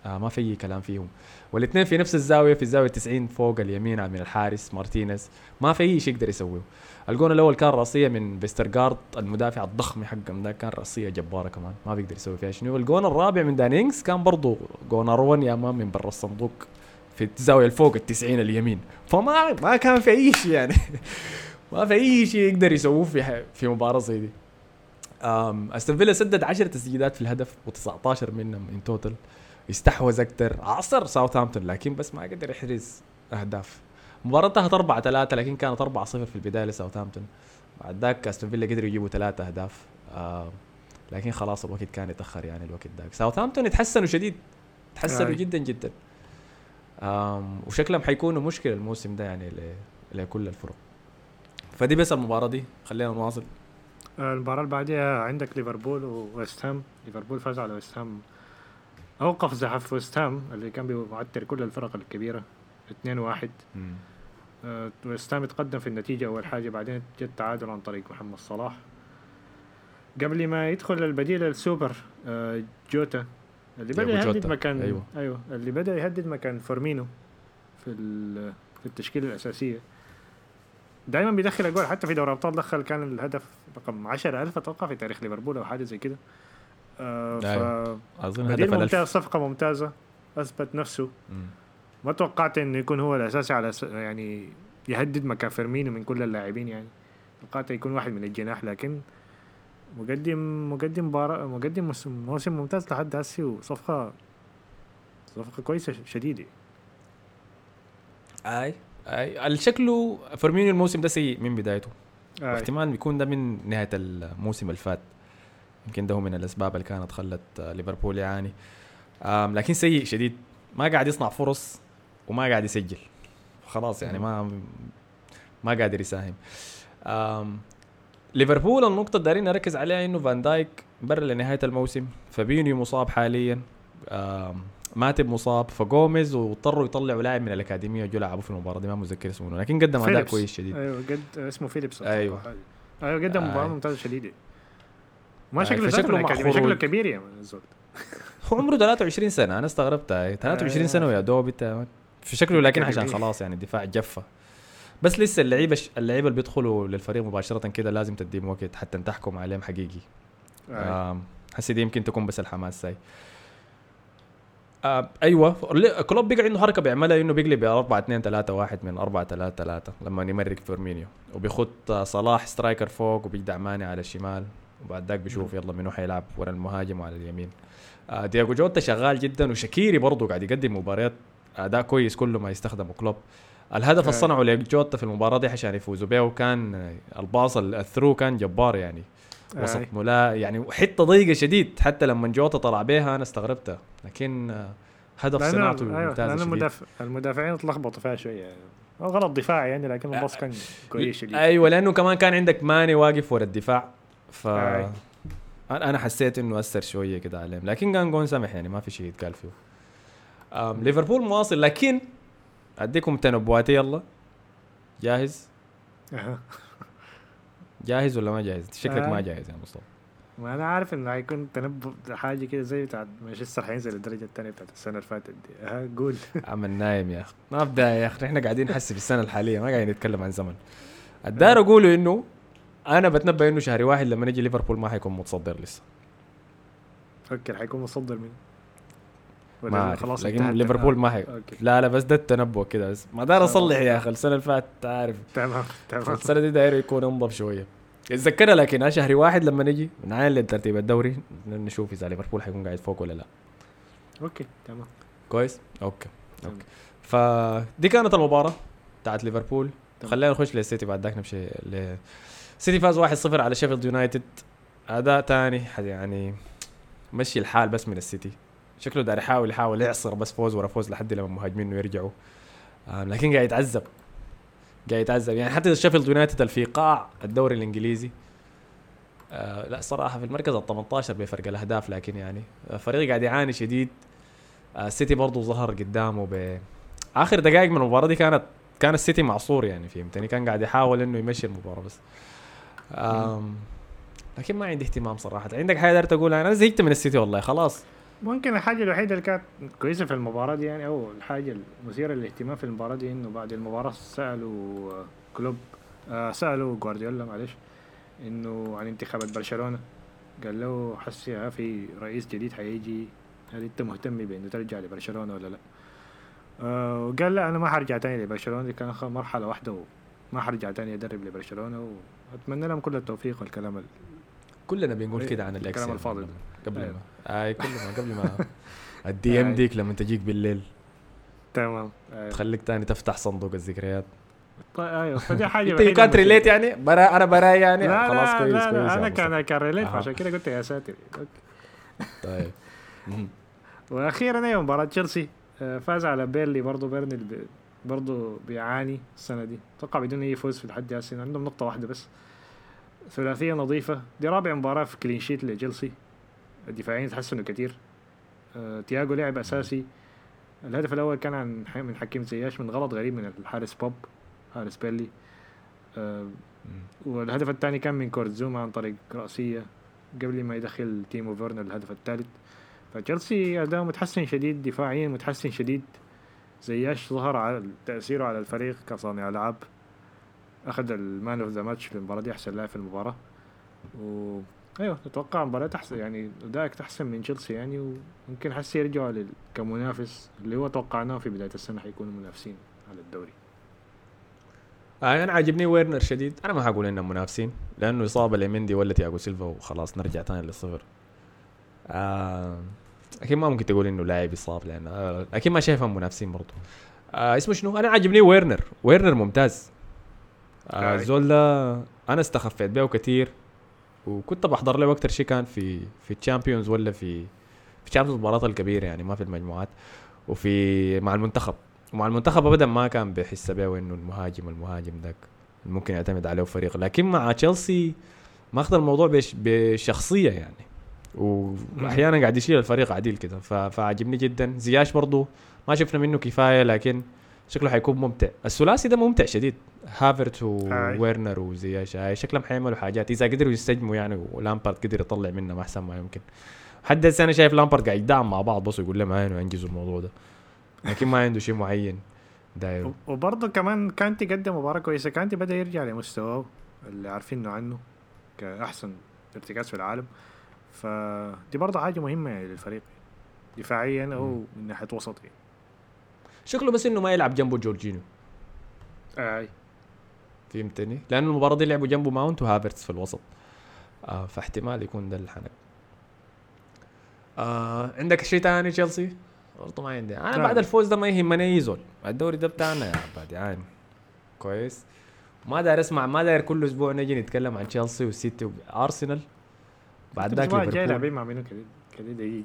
آه ما في كلام فيهم. والاثنين في نفس الزاوية في الزاوية 90 فوق اليمين من الحارس مارتينيز. ما في شيء يقدر يسويه. الجون الأول كان راسية من فيسترغارد المدافع الضخم حقهم ده كان راسية جبارة كمان. ما بيقدر يسوي فيها شنو. الجون الرابع من داني إنجز كان برضه جون أروان يا man من برا الصندوق في الزاوية الفوق ال 90 اليمين. فما ما كان في أي شيء يعني. ما في أي شيء يقدر يسووه في في مباراة زي دي. أستون فيلا سدد 10 تسديدات في الهدف و19 منهم in total استحوذ أكثر عصر ساوثهامبتون لكن بس ما قدر يحرز أهداف. المباراة انتهت 4 3 لكن كانت 4 0 في البداية لساوثهامبتون بعد ذاك استون فيلا قدروا يجيبوا ثلاثة أهداف. آه لكن خلاص الوقت كان يتأخر يعني الوقت ذاك. ساوثهامبتون يتحسنوا شديد. تحسنوا. جدا جدا. آم وشكلهم حيكونوا مشكلة الموسم ده يعني ل- لكل الفرق. فدي بس المباراة دي. خلينا نواصل. آه، المباراة اللي بعدها عندك ليفربول وويست هام ليفربول فاز على ويست هام أوقف زحف ويست هام اللي كان بيعتر كل الفرق الكبيرة 2 1 آه، ويست هام اتقدم في النتيجة أول حاجة بعدين جت تعادل عن طريق محمد صلاح. قبل ما يدخل البديل السوبر آه، جوتا اللي بدأ يهدد مكان أيوة. أيوه اللي بدأ يهدد مكان فيرمينو في في التشكيلة الأساسية. دائما بيدخل أجوان حتى في دوري الأبطال دخل كان الهدف رقم 10000 أتوقع في تاريخ ليفربول أو حاجة زي كده. آه أيوة. أظن فبديل هدف الألف ممتاز صفقة ممتازة أثبت نفسه مم. ما توقعت إنه يكون هو الأساسي على س... يعني يهدد مكان فيرمينو من كل اللاعبين يعني توقعت يكون واحد من الجناح لكن مقدم مقدم مباراة مقدم موسم- ممتاز لحد هسه وصفقة صفقة كويسة شديدة اي اي الشكله فيرمينيو الموسم ده سيء من بدايته. احتمال بيكون ده من نهاية الموسم اللي فات يمكن ده هو من الأسباب اللي كانت خلت ليفربول يعاني. لكن سيء شديد. ما قاعد يصنع فرص وما قاعد يسجل. خلاص يعني ما ما قادر يساهم. ليفربول النقطة اللي دارين نركز عليها إنه فان دايك برا لنهاية الموسم. فابينيو مصاب حاليا. ماتب مصاب. فجوميز واضطروا يطلعوا لاعب من الأكاديمية وجو لعبوا في المباراة دي ما متذكر اسمه. لكن قدم أداء. كويس شديد. أيوه قد اسمه فيليبس. أتوقع. أيوه قدم مباراة آه. ممتازة شديدة. ما آه، شكله شكله مع شكله خروج. كبير يا مان الزول هو عمره 23 سنة أنا استغربت هاي 23 آه. سنة ويا دوب أنت في شكله لكن عشان. خلاص يعني الدفاع جفة بس لسه اللعيبة اللعيبة اللي بيدخلوا للفريق مباشرة كده لازم تديهم وقت حتى تحكم عليهم حقيقي آه. حسي دي يمكن تكون بس الحماس ساي آه أيوه كلوب بقى عنده حركة بيعملها إنه بيقلب 4 2 3 1 من 4 3 3 لما يمرق فيرمينيو وبيخط صلاح striker فوق وبيجدع ماني على الشمال وبعد ذاك بيشوف يلا منو حيلعب ورا المهاجم وعلى اليمين. آه دياغو جوتا شغال جدا وشكيري برضه قاعد يقدم مباريات أداء كويس كل ما يستخدمه كلوب. الهدف آه. اللي صنعه لجوتا في المباراة دي عشان يفوزوا بيه وكان آه، الباص ال- ال through كان جبار يعني. وسط آه. ملا يعني حتة ضيقة شديد حتى لما جوتا طلع بيها أنا استغربتها لكن آه، هدف صناعته أيوة ممتازه لأن شديد المدافع المدافعين اتلخبطوا فيها شوية. يعني. غلط دفاعي يعني لكن الباص كان كويس شديد. أيوه لأنه كمان كان عندك ماني واقف ورا الدفاع. ف. أنا حسيت إنه أثر شوية كده عليهم. لكن كان جون سمح يعني ما في شيء يتقال فيه. ليفربول مواصل لكن أديكم تنبؤاتي يلا. جاهز. جاهز ولا ما جاهز؟ شكلك آه. ما جاهز يا مصطفى. ما أنا عارف إنه حيكون تنبؤ حاجة كده زي بتاعت مانشستر حينزل الدرجة الثانية بتاعت السنة اللي فاتت دي. ها قول. عمل نايم يا أخي. ما ابدا يا أخي إحنا قاعدين نحسب السنة الحالية ما قاعدين نتكلم عن زمن. الدار اقوله إنه أنا بتنبأ إنه شهر واحد لما نجي ليفربول ما حيكون متصدر لسه. فكر حيكون مصدر مين؟ ما أعرف خلاص لكن؟ ليفربول ما حي أوكي. لا لا بس ده التنبؤ كده بس ما دار أصلح يا أخي السنة اللي فاتت عارف تمام تمام. السنة دي داير يكون انضف شوية. اتذكرها لكن شهر واحد لما نجي نعاين لترتيب الدوري نشوف إذا ليفربول حيكون قاعد فوق ولا لا. okay تمام. كويس؟ okay. okay. فدي كانت المباراة بتاعت ليفربول. خلينا نخش للسيتي بعد ذاك نمشي ل سيتي فاز 1-0 على شيفيلد يونايتد. أداء تاني حد- يعني مشي الحال بس من السيتي. شكله داير يحاول يحاول يعصر بس فوز ورا فوز لحد لما مهاجمينه يرجعوا لكن قاعد يتعذب. قاعد يتعذب. يعني حتى شيفيلد يونايتد في قاع الدوري الإنجليزي آه لا صراحة في المركز ال 18 بفرق الأهداف لكن يعني فريق قاعد يعاني شديد. آه السيتي برضه ظهر قدامه ب آخر دقائق من المباراة دي كانت كان السيتي معصور يعني فهمتني؟ كان قاعد يحاول إنه يمشي المباراة بس. لكن ما عندي اهتمام صراحة. عندك حاجة دارت تقولها؟ أنا زهقت من السيتي والله خلاص. ممكن الحاجة الوحيدة اللي كانت كويسة في المباراة دي يعني أو الحاجة المثيرة للاهتمام في المباراة دي إنه بعد المباراة سألوا آه، كلوب آه سألوا جوارديولا معلش إنه عن انتخابات برشلونة. قال له حسي في رئيس جديد حيجي هل أنت مهتم بإنه ترجع لبرشلونة ولا لا؟ آه وقال لا أنا ما حرجع تاني لبرشلونة دي كان آخر مرحلة واحدة وما حرجع تاني أدرب لبرشلونة وأتمنى لهم كل التوفيق والكلام ال- كلنا بنقول إيه، كده عن الإكس الكلام الفاضي ده. قبل أيوة. ما اي كل ما قبل ما الدي إم أي. ديك لما تجيك بالليل تمام آه تخليك تاني تفتح صندوق الذكريات طيب أيوه فدي حاجة أنت كانت. ريليت يعني برا أنا براي يعني لا خلاص لا كويس لا, كويس لا أنا. كان كان ريليت. عشان كده قلت يا ساتر. طيب. وأخيرا أيوه مباراة تشيلسي آه، فاز على بيرلي برضه بيرني برضه بيعاني السنة دي. أتوقع بدون أي فوز في لحد هسه عندهم نقطة واحدة بس. ثلاثية نظيفة. دي رابع مباراة في clean sheet لتشيلسي. الدفاعيين تحسنوا كتير. آه، تياجو لعب أساسي. الهدف الأول كان عن من حكيم زياش من غلط غريب من الحارس بوب حارس بيرنلي. آه،. والهدف الثاني كان من كورت زوما عن طريق رأسية قبل ما يدخل تيمو فيرنر الهدف الثالث. فتشيلسي أداء متحسن شديد دفاعيا متحسن شديد. زياش ظهر على تأثيره على الفريق كصانع ألعاب أخذ ال man of the match في المباراة دي أحسن لاعب في المباراة. و أيوه أتوقع مباراة أحسن يعني أداء أحسن من تشيلسي يعني وممكن حسي يرجعوا كمنافس اللي هو توقعناه في بداية السنة حيكونوا منافسين على الدوري. آه أنا عاجبني ويرنر شديد. أنا ما حقول إنهم منافسين لأنه إصابة لمندي ولا تياجو سيلفا وخلاص نرجع تاني للصفر. آه أكيد ما ممكن تقول إنه لاعب يصاب لأن أكيد ما شايفهم منافسين برضه آه اسمه شنو؟ أنا عاجبني ويرنر. ويرنر ممتاز. آه. الزول ده أنا استخفيت به كثير وكنت بحضر له أكتر شيء كان في في ال Champions ولا في في ال Champions المباريات الكبيره يعني ما في المجموعات. وفي مع المنتخب. ومع المنتخب ابدا ما كان بيحس بيه إنه المهاجم المهاجم ذاك ممكن يعتمد عليه فريق لكن مع تشيلسي ماخذ الموضوع بش بشخصية يعني. وأحيانا قاعد يشيل الفريق عديل كده. فعجبني جدا. زياش برضو ما شفنا منه كفاية لكن شكله حيكون ممتع. الثلاثي ده ممتع شديد. هافرت هاي. وويرنر وزياش هاي شكلهم حيعملوا حاجات. إذا قدروا يستجموا يعني ولامبارد قدر يطلع منهم أحسن ما يمكن. حد أنا شايف لامبارد قاعد يدعم مع بعض بس ويقول لهم عينوا انجزوا الموضوع ده. لكن ما عنده شيء معين دايره وبرضه كمان كانتي قدم مباراة كويسة. كانتي بدأ يرجع لمستواه اللي عارفينه عنه كأحسن ارتكاز في العالم. فدي برضه حاجة مهمة يعني للفريق دفاعيا مم. من ناحية وسط يعني. شكله بس إنه ما يلعب جنبه جورجينيو آي فهمتني؟ لأنه المباراة دي لعبوا جنبه ماونت وهافرتس في الوسط آه فاحتمال يكون ده الحنك آه عندك شيء ثاني تشيلسي؟ برضه ما عندي أنا. بعد الفوز ده ما يهمني أي زول الدوري ده بتاعنا يا عباد يعني كويس ما داير أسمع ما داير كل أسبوع نجي نتكلم عن تشيلسي والسيتي وارسنال بعد ذاك ليفربول لاعبين مع منو كده كده دقيقة.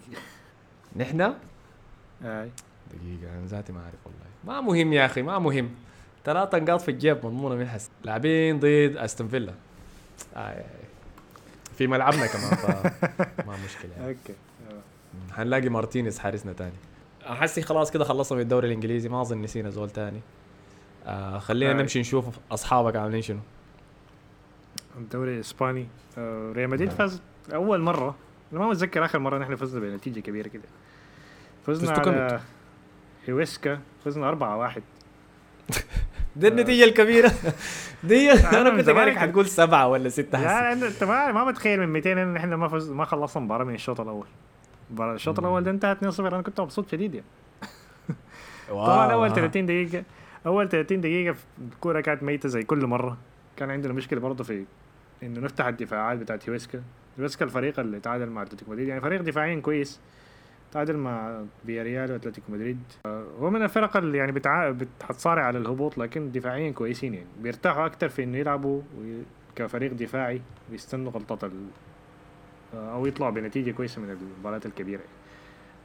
نحن آي. دقيقة أنا ذاتي ما أعرف والله. ما مهم يا أخي ما مهم. ثلاثة نقاط في الجيب مضمونة من حس لاعبين ضد أستون فيلا. آه آه، آه. في ملعبنا كمان فما مشكلة. يعني. okay. آه. حنلاقي مارتينيز حارسنا تاني. حسي خلاص كده خلصنا من الدوري الإنجليزي ما أظن نسينا زول تاني. آه خلينا آه. نمشي نشوف أصحابك عاملين شنو. الدوري الإسباني. آه، ريال مدريد فاز أول مرة. أنا ما متذكر آخر مرة نحن فزنا بنتيجة كبيرة كده. فزنا على هيويسكا فزنا 4 1 دي النتيجة الكبيرة. دي أنا أنا كنت كنت- حتقول سبعة ولا ستة لا أنت ما ما بتخيل من 200 إن إحنا ما فز ما خلصنا المباراه من الشوط الأول. الشوط الأول ده انتهت 2-0 أنا كنت مبسوط شديد يعني طبعا أول 30 دقيقة أول 30 دقيقة الكورة كانت ميتة زي كل مرة. كان عندنا مشكلة برضه في إنه نفتح الدفاعات بتاعت هيويسكا. هيويسكا الفريق اللي تعادل مع أتلتيكو مدريد. يعني فريق دفاعيا كويس. تعادل مع فياريال وأتلتيكو مدريد. هو من الفرق اللي يعني بتع... بتتصارع على الهبوط لكن دفاعيا كويسين يعني. بيرتاحوا أكثر في إنه يلعبوا وي... كفريق دفاعي ويستنوا غلطات ال... أو يطلعوا بنتيجة كويسة من المباريات الكبيرة. يعني.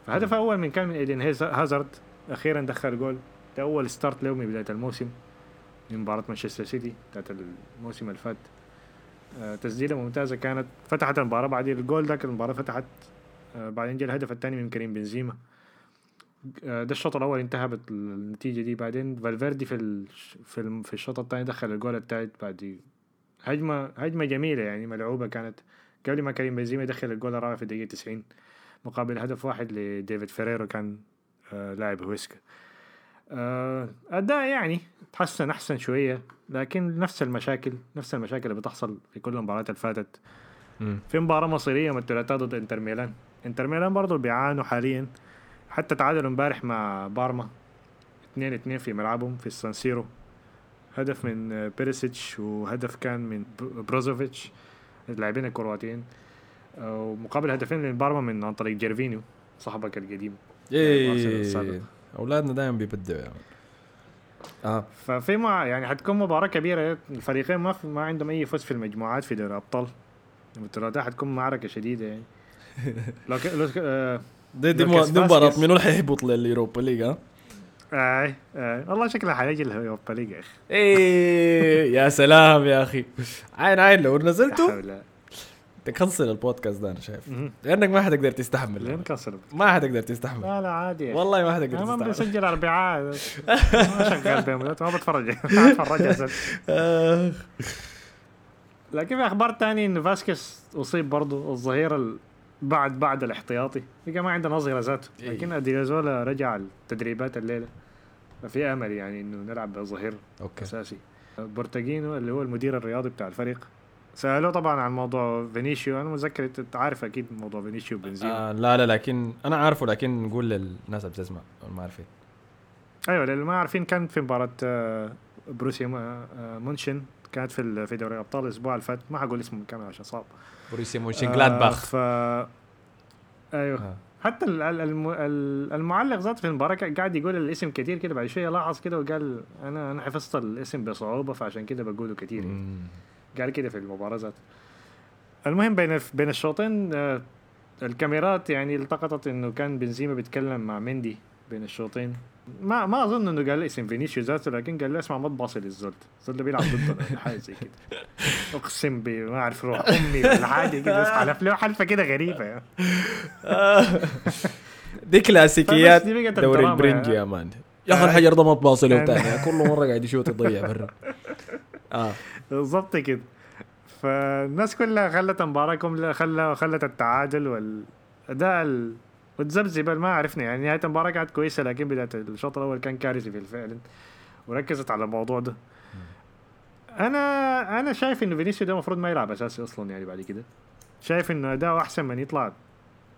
فهدف أول من كان من إيدن هازارد. أخيرا دخل جول. ده أول start له من بداية الموسم من مباراة مانشستر سيتي بتاعت الموسم اللي فات. تسديده ممتازة كانت فتحت المباراة بعدين الجول ده المباراة فتحت آه، بعدين جاء الهدف الثاني من كريم بنزيما آه، ده الشوط الأول انتهى بالنتيجه دي بعدين فالفيردي في. في. في الشوط الثاني دخل الجول الثالث بعد هجمة هجمة جميلة يعني ملعوبة كانت قبل ما كريم بنزيما يدخل الجول الرابع في الدقيقة 90 مقابل هدف واحد لديفيد فيريرو كان آه لاعب هويسكا آه أداء يعني تحسن أحسن شوية لكن نفس المشاكل نفس المشاكل اللي بتحصل في كل المباريات اللي فاتت. في مباراة مصيرية يوم الثلاثاء ضد إنتر ميلان. إنتر ميلان برضه بيعانوا حاليا. حتى تعادلوا امبارح مع بارما. 2 2 في ملعبهم في السانسيرو هدف من بيريسيتش وهدف كان من بروزوفيتش اللاعبين الكرواتيين. آه، ومقابل هدفين من بارما من عن طريق جيرفينيو صاحبك القديم. إيه. أولادنا دائما بيبدعوا man آه. ففي ما يعني حتكون مباراة كبيرة. الفريقين ما في ما عندهم أي فوز في المجموعات في دوري الأبطال. الثلاثاء حتكون معركة شديدة يعني. لو ك... لو ك... آه... دي دي, باسكس. منو اللي حيهبط لليوروبا ليج ها؟ آه. آه. والله شكلها حيجي اليوروبا ليج يا أخي. إيه يا سلام يا أخي. عين عين لو حول. تكنسل البودكاست ده أنا شايف. لأنك ما حتقدر ليه تستحمل. انكسر ما حتقدر تستحمل. لا لا عادي. والله ما حتقدر أنا ما تستحمل. بسجل اربعاء ما شغال بهم ما بتفرج. ما بتفرج. لكن في أخبار تانية انه فاسكس أصيب برضه الظهير ال... بعد بعد الاحتياطي. بقى ما عندنا ظهير ذاته. إيه. لكن اودريوزولا رجع التدريبات الليلة. ففي أمل يعني إنه نلعب بظهير أساسي. بوتراجينيو اللي هو المدير الرياضي بتاع الفريق سألوه طبعا عن موضوع فينيسيو. أنا متذكر أنت عارف أكيد موضوع فينيسيو وبنزيما. آه لا لا لكن أنا عارفه لكن نقول للناس اللي بتسمع ما عارفين. أيوه للي ما عارفين كانت في مباراة آه، بروسيا آه، مونشن كانت في في دوري الابطال الأسبوع اللي فات. ما حقول اسمه كامل عشان صعب. بروسيا مونشن جلادباخ. ف أيوه. آه. حتى ال- ال- الم- ال- المعلق ذاته في المباراة كان قاعد يقول الاسم كثير كده بعد شوية لاحظ كده وقال أنا أنا حفظت الاسم بصعوبة فعشان كده بقوله كثير يعني. قال كده في المباراة المهم بين بين الشوطين آه، الكاميرات يعني التقطت إنه كان بنزيما بيتكلم مع مندي بين الشوطين. ما ما أظن إنه قال اسم فينيسيو ذاته لكن قال له اسمع ما تباصي للزول الزول بيلعب ضدنا حاجة زي كده. أقسم ب ما أعرف روح أمي ولا حاجة كده بس حلف له حلفة كده غريبة يعني. دي كلاسيكيات دوري البرنج يا- يا man. يا أخي الحجر ده ما تباصي له أنا- تاني. كل مرة قاعد يشوط يضيع برا. آه. بالضبط كده. فالناس كلها خلت المباراة كلها خلى خلت التعادل والأداء ال... ما عرفنا يعني نهاية المباراة كانت كويسة لكن بداية الشوط الأول كان كارثي في الفعل وركزت على الموضوع ده. أنا أنا شايف إنه فينيسيو ده المفروض ما يلعب أساسي أصلا يعني بعد كده. شايف إنه أداؤه أحسن من يطلع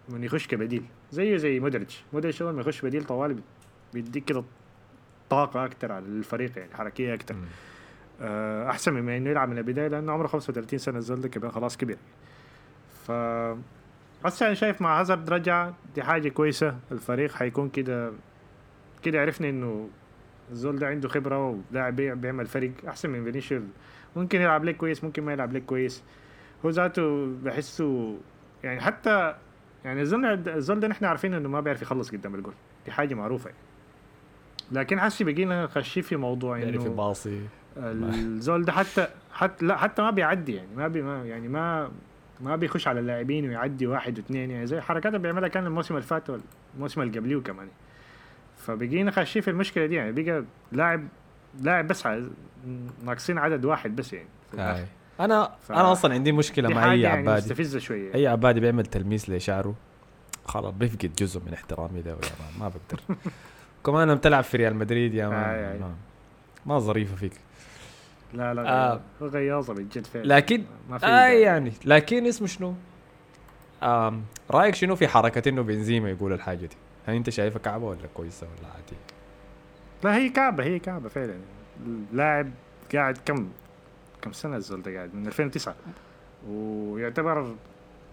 من يخش كبديل. زيه زي مودريتش. مودريتش أول ما يخش بديل طوالي بيديك كده طاقة أكتر على الفريق يعني مم. آه، أحسن مما انه يلعب من البداية لأنه عمره 35 سنة الزول ده كبير خلاص كبير. ف هسه أنا شايف مع هازارد رجع دي حاجة كويسة. الفريق حيكون كده كده عرفنا إنه الزول ده عنده خبرة ولاعب بي- بيعمل فرق أحسن من فينيسيوس. ممكن يلعب لك كويس ممكن ما يلعب لك كويس. هو ذاته بحسه يعني حتى يعني الزول الزول ده نحن عارفين إنه ما بيعرف يخلص قدام الجول. دي حاجة معروفة يعني. لكن حسي بقينا خشي في موضوع يعني في إنه باصي الزول ده حتى حتى لا حتى ما بيعدي يعني ما بي ما يعني ما ما بيخش على اللاعبين ويعدي واحد واثنين يعني زي الحركات اللي بيعملها كان الموسم اللي فات والموسم اللي قبليه كمان. فبقينا خاشين في المشكلة دي يعني بقى لاعب لاعب بس ناقصين عدد واحد بس يعني في. أنا ف- أنا أصلا عندي مشكلة مع أي يعني عبادي. مستفزه شوية. أي عبادي بيعمل تلميس لشعره خلاص بيفقد جزء من احترامي ده ما بقدر. كمان لما تلعب في ريال مدريد يا مان. ما, ما ظريفة فيك. لا لا آه. آه. غياظة بالجد فعلا لكن ما في داعي. يعني لكن اسمه شنو؟ آم رأيك شنو في حركة إنه بنزيما يقول الحاجة دي؟ هل أنت شايفها كعبة ولا كويسة ولا عادي؟ لا هي كعبة هي كعبة فعلا اللاعب قاعد كم كم سنة الزول ده قاعد من 2009 ويعتبر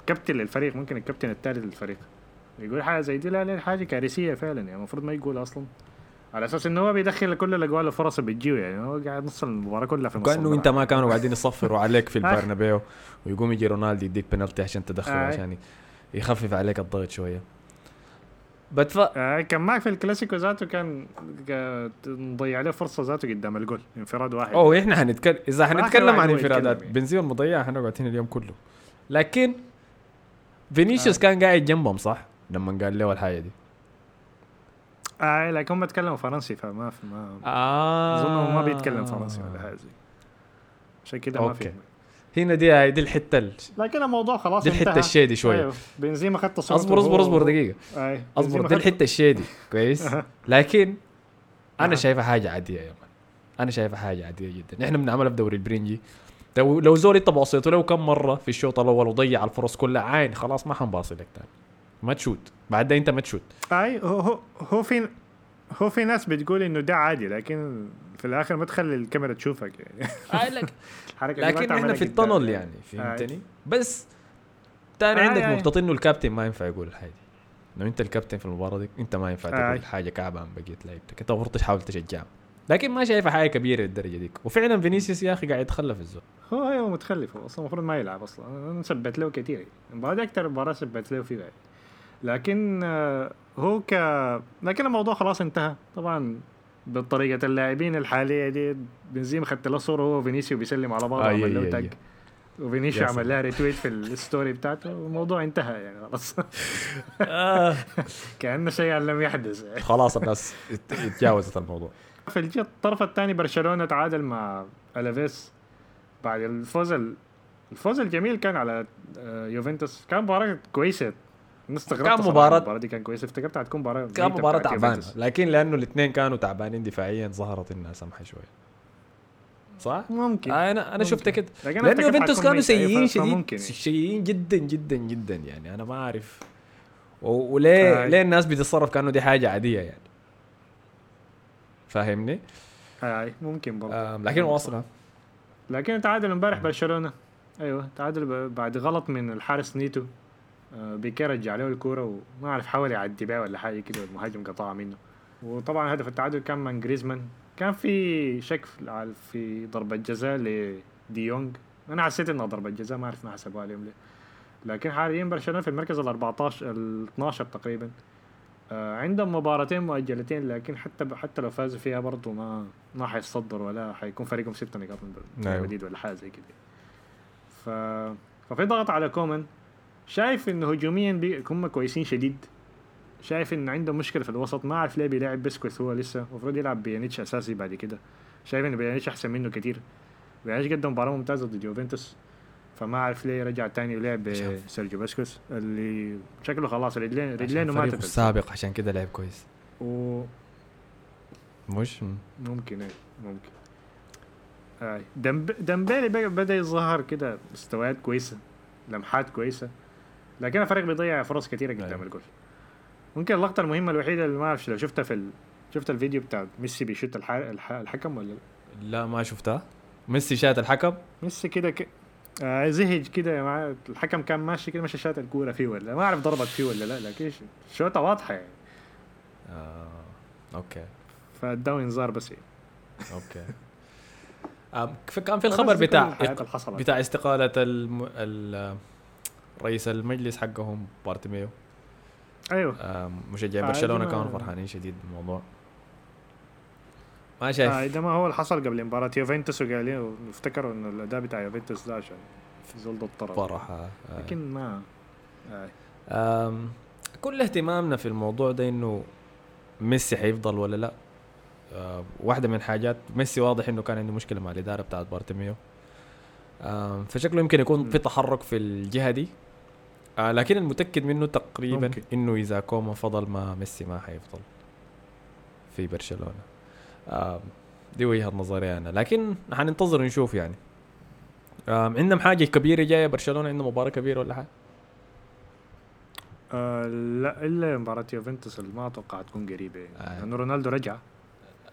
كابتن للفريق ممكن الكابتن الثالث للفريق يقول حاجة زي دي لا لا حاجة كارثية فعلا يعني المفروض ما يقول أصلا على أساس انه هو بيدخل كل الاجوال الفرص اللي بتجيه يعني هو قاعد نص المباراة كلها في كانه. أنت ما كانوا قاعدين يصفروا عليك في آه. البرنابيو ويقوم يجي رونالدو يديك بنالتي عشان تدخل آه. عشان يخفف عليك الضغط شوية بتف آه كان معك في الكلاسيكو ذاته كان مضيع عليه فرصة ذاته قدام الجول انفراد واحد أوه إحنا حنتكلم إذا واحد عن انفرادات يعني. بنزيما المضيع حنقعد هنا اليوم كله لكن فينيسيوس آه. كان قاعد جنبهم صح؟ لما قال له الحاجة دي آه لكن هم تكلموا فرنسي فما في ما آه. أظن ما بيتكلم فرنسي ولا حاجة عشان كده ما. في هنا دي هاي دي الحتة ال- لكن الموضوع خلاص دي الحتة. الشيدي شوية. أيوه. بنزيما خد تصريح أصبر أصبر أصبر دقيقة. أي. أصبر دي الحتة الشيدي كويس. لكن أنا. شايفها حاجة عادية يا مان. أنا شايفها حاجة عادية جدا. إحنا بنعملها في دوري البرنجي. لو لو زول انت باصيته له كم مرة في الشوط الأول وضيع الفرص كلها عين خلاص ما حنباصي لك تاني. ما تشوت بعد ده انت ما تشوت أي هو هو هو في هو في ناس بتقول إنه ده عادي لكن في الآخر ما تخلي الكاميرا تشوفك يعني. ما لكن إحنا في ال tunnel يعني. فهمتني؟ بس تاني آي عندك. نقطة انه الكابتن ما ينفع يقول الحاجة. لو أنت الكابتن في المباراة دي أنت ما ينفع. تقول حاجة كعبة عن بقية لعيبتك. أنت المفروض تحاول تشجعهم. لكن ما شايفها حاجة كبيرة للدرجة ديك. وفعلا فينيسيوس يا أخي قاعد يتخلى في الزول. هو هو متخلف. هو أصلا المفروض ما يلعب أصلا. أنا سبت له كثير المباراه دي أكثر مباراة سبت له فيها. لكن آه، هو ك لكن الموضوع خلاص انتهى. طبعا بطريقه اللاعبين الحالية دي بنزيما خدت له صورة هو وفينيسيو بيسلم على بعض آي وعمل آي له tag. وفينيسيو عمل لها retweet في ال story بتاعته والموضوع انتهى يعني خلاص. آه. كأنه شيء لم يحدث. خلاص الناس ات- اتجاوزت الموضوع. في الجهه الطرف الثاني برشلونة تعادل مع ألافيس بعد الفوز ال- الفوز الجميل كان على آه، يوفنتوس. كان مباراة كويسة. الناس استغربت كان مباراة- المباراة دي كان كويسة. افتكرتها هتكون مباراة كان مباراة تعبانة. لكن لأنه الاثنين كانوا تعبانين دفاعيا ظهرت إنها سمحة شوية صح؟ ممكن. آه أنا أنا ممكن. شفتها كده. لأنه يوفنتوس حتكون كانوا أيوة، سيئين شديد. يعني. سيئين جدا جدا جدا يعني. أنا ما أعرف. وليه آه. ليه الناس بتتصرف كأنه دي حاجة عادية يعني؟ فاهمني؟ هاي ممكن برضه. آم لكن واصلة. لكن تعادل امبارح برشلونة. أيوه تعادل بعد غلط من الحارس نيتو. آه، بيكي رجع له الكورة وما أعرف حاول يعدي بيها ولا حاجة كده المهاجم قطعها منه. وطبعا هدف التعادل كان من جريزمان. كان في شك في- ضربة جزاء لديونج أنا حسيت إنها ضربة جزاء ما أعرف ما حسبوها عليهم ليه. لكن حاليا برشلونة في المركز ال 14 ال 12 تقريبا. آه عندهم مباراتين مؤجلتين لكن حتى حتى لو فازوا فيها برضه ما ما حيتصدر ولا حيكون فرقهم ست نقاط من أيوه. ريال مدريد ولا حاجة زي كده. ف... ففي ضغط على كومان. شايف انه هجوميا. هم كويسين شديد. شايف انه عندهم مشكلة في الوسط ما اعرف ليه بيلاعب بوسكيتس هو لسه. المفروض يلعب بيانيتش أساسي بعد كده. شايف انه بيانيتش أحسن منه كتير. بيانيتش قدم مباراة ممتازة ضد يوفنتوس. فما اعرف ليه رجع تاني ولعب شاف. بسيرجيو بوسكيتس اللي شكله خلاص رجلين رجلينه فريقه ماتت. السابق عشان كده لعب كويس. وممكن مش إيه ممكن. آه. دمب... دمبيلي بدأ يظهر كده مستويات كويسة لمحات كويسة. لكن الفريق بيضيع فرص كثيره قدام أيوة. الجول ممكن اللقطة المهمة الوحيدة اللي ما أعرفش لو شفتها في ال... شفت الفيديو بتاع ميسي بيشوت الح... الح... الحكم ولا لا ما شفتها ميسي شات الحكم ميسي كده ك... آه زهج كده مع الحكم كان ماشي كده مشى شات الكورة فيه ولا ما أعرف ضربت فيه ولا لا لكن شوطة واضحة يعني آه. okay فاداه انذار بس يعني. okay ف- كان في الخبر بتاع. بتاع استقالة الم... ال... رئيس المجلس حقهم بارتيميو. أيوه. آم، مشجعي آه، ما- كانوا فرحانين شديد بالموضوع. ما شايف. آه ده ما هو اللي حصل قبل مباراة يوفنتوس وقالوا افتكروا انه الأداء بتاع يوفنتوس ده عشان زول ضد طرف. فرح آه. آه. لكن ما آه. آم، كل اهتمامنا في الموضوع ده إنه ميسي حيفضل ولا لا؟ آه واحدة من حاجات ميسي واضح إنه كان عنده مشكلة مع الإدارة بتاعت بارتيميو. آه فشكله يمكن يكون في تحرك في الجهة دي. آه لكن المتأكد منه تقريبا ممكن. إنه إذا كومان فضل ما ميسي ما حيفضل في برشلونة. آه دي وجهة نظري أنا. لكن حننتظر نشوف يعني. آه عندهم حاجة كبيرة جاية برشلونة؟ عندهم مباراة كبيرة ولا حاجة؟ آه لا إلا مباراة يوفنتوس اللي ما أتوقع تكون قريبة. يعني آه. لأنه رونالدو رجع.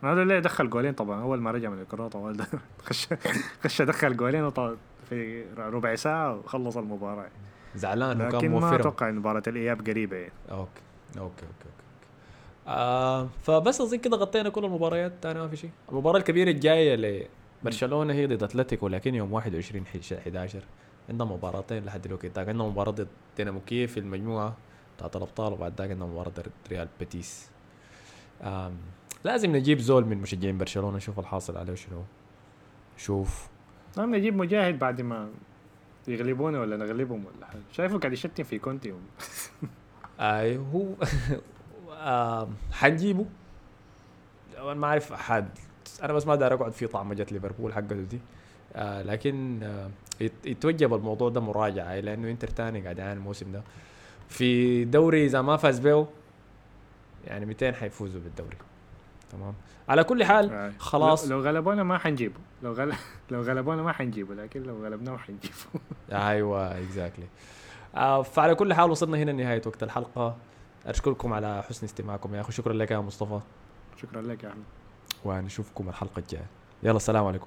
رونالدو اللي دخل جولين؟ طبعا أول ما رجع من الكره طوال خش خش دخل جولين في ربع ساعة وخلص المباراة. زعلان وكان لكن ما موفرهم. أتوقع إن مباراة الإياب قريبة يعني. okay okay okay okay, okay. آه فبس أظن كده غطينا كل المباريات. تاني ما في شيء. المباراة الكبيرة الجاية لبرشلونه هي ضد أتلتيكو لكن يوم 21 حش- 11 عندنا مباراتين لحد دلوقتي ذاك عندنا مباراة ضد دينامو كييف في المجموعة بتاعت الأبطال وبعد ذاك عندنا مباراة ضد ريال بيتيس. لازم نجيب زول من مشجعين برشلونة نشوف الحاصل عليه شنو. شوف. نعم نجيب مجاهد بعد ما يغلبونا ولا نغلبهم ولا حاجة؟ شايفه قاعد يشتم في كونتي اي هو آه حنجيبه. أنا ما أعرف أحد. أنا بس ما داير أقعد في طعمجة ليفربول حقته دي. آه لكن آه يت- يتوجب الموضوع ده مراجعة لأنه إنتر تاني قاعد يعاني الموسم ده. في دوري إذا ما فاز به يعني 200 حيفوزوا بالدوري. تمام؟ على كل حال آه. خلاص. لو, لو غلبونا ما حنجيبه. لو غل... لو غلبونا ما حنجيبه لكن لو غلبناه حنجيبه. أيوه اكزاكتلي آه فعلى كل حال وصلنا هنا لنهاية وقت الحلقة. أشكركم على حسن استماعكم يا أخي. شكرا لك يا مصطفى. شكرا لك يا أحمد. ونشوفكم الحلقة الجاية. يلا السلام عليكم.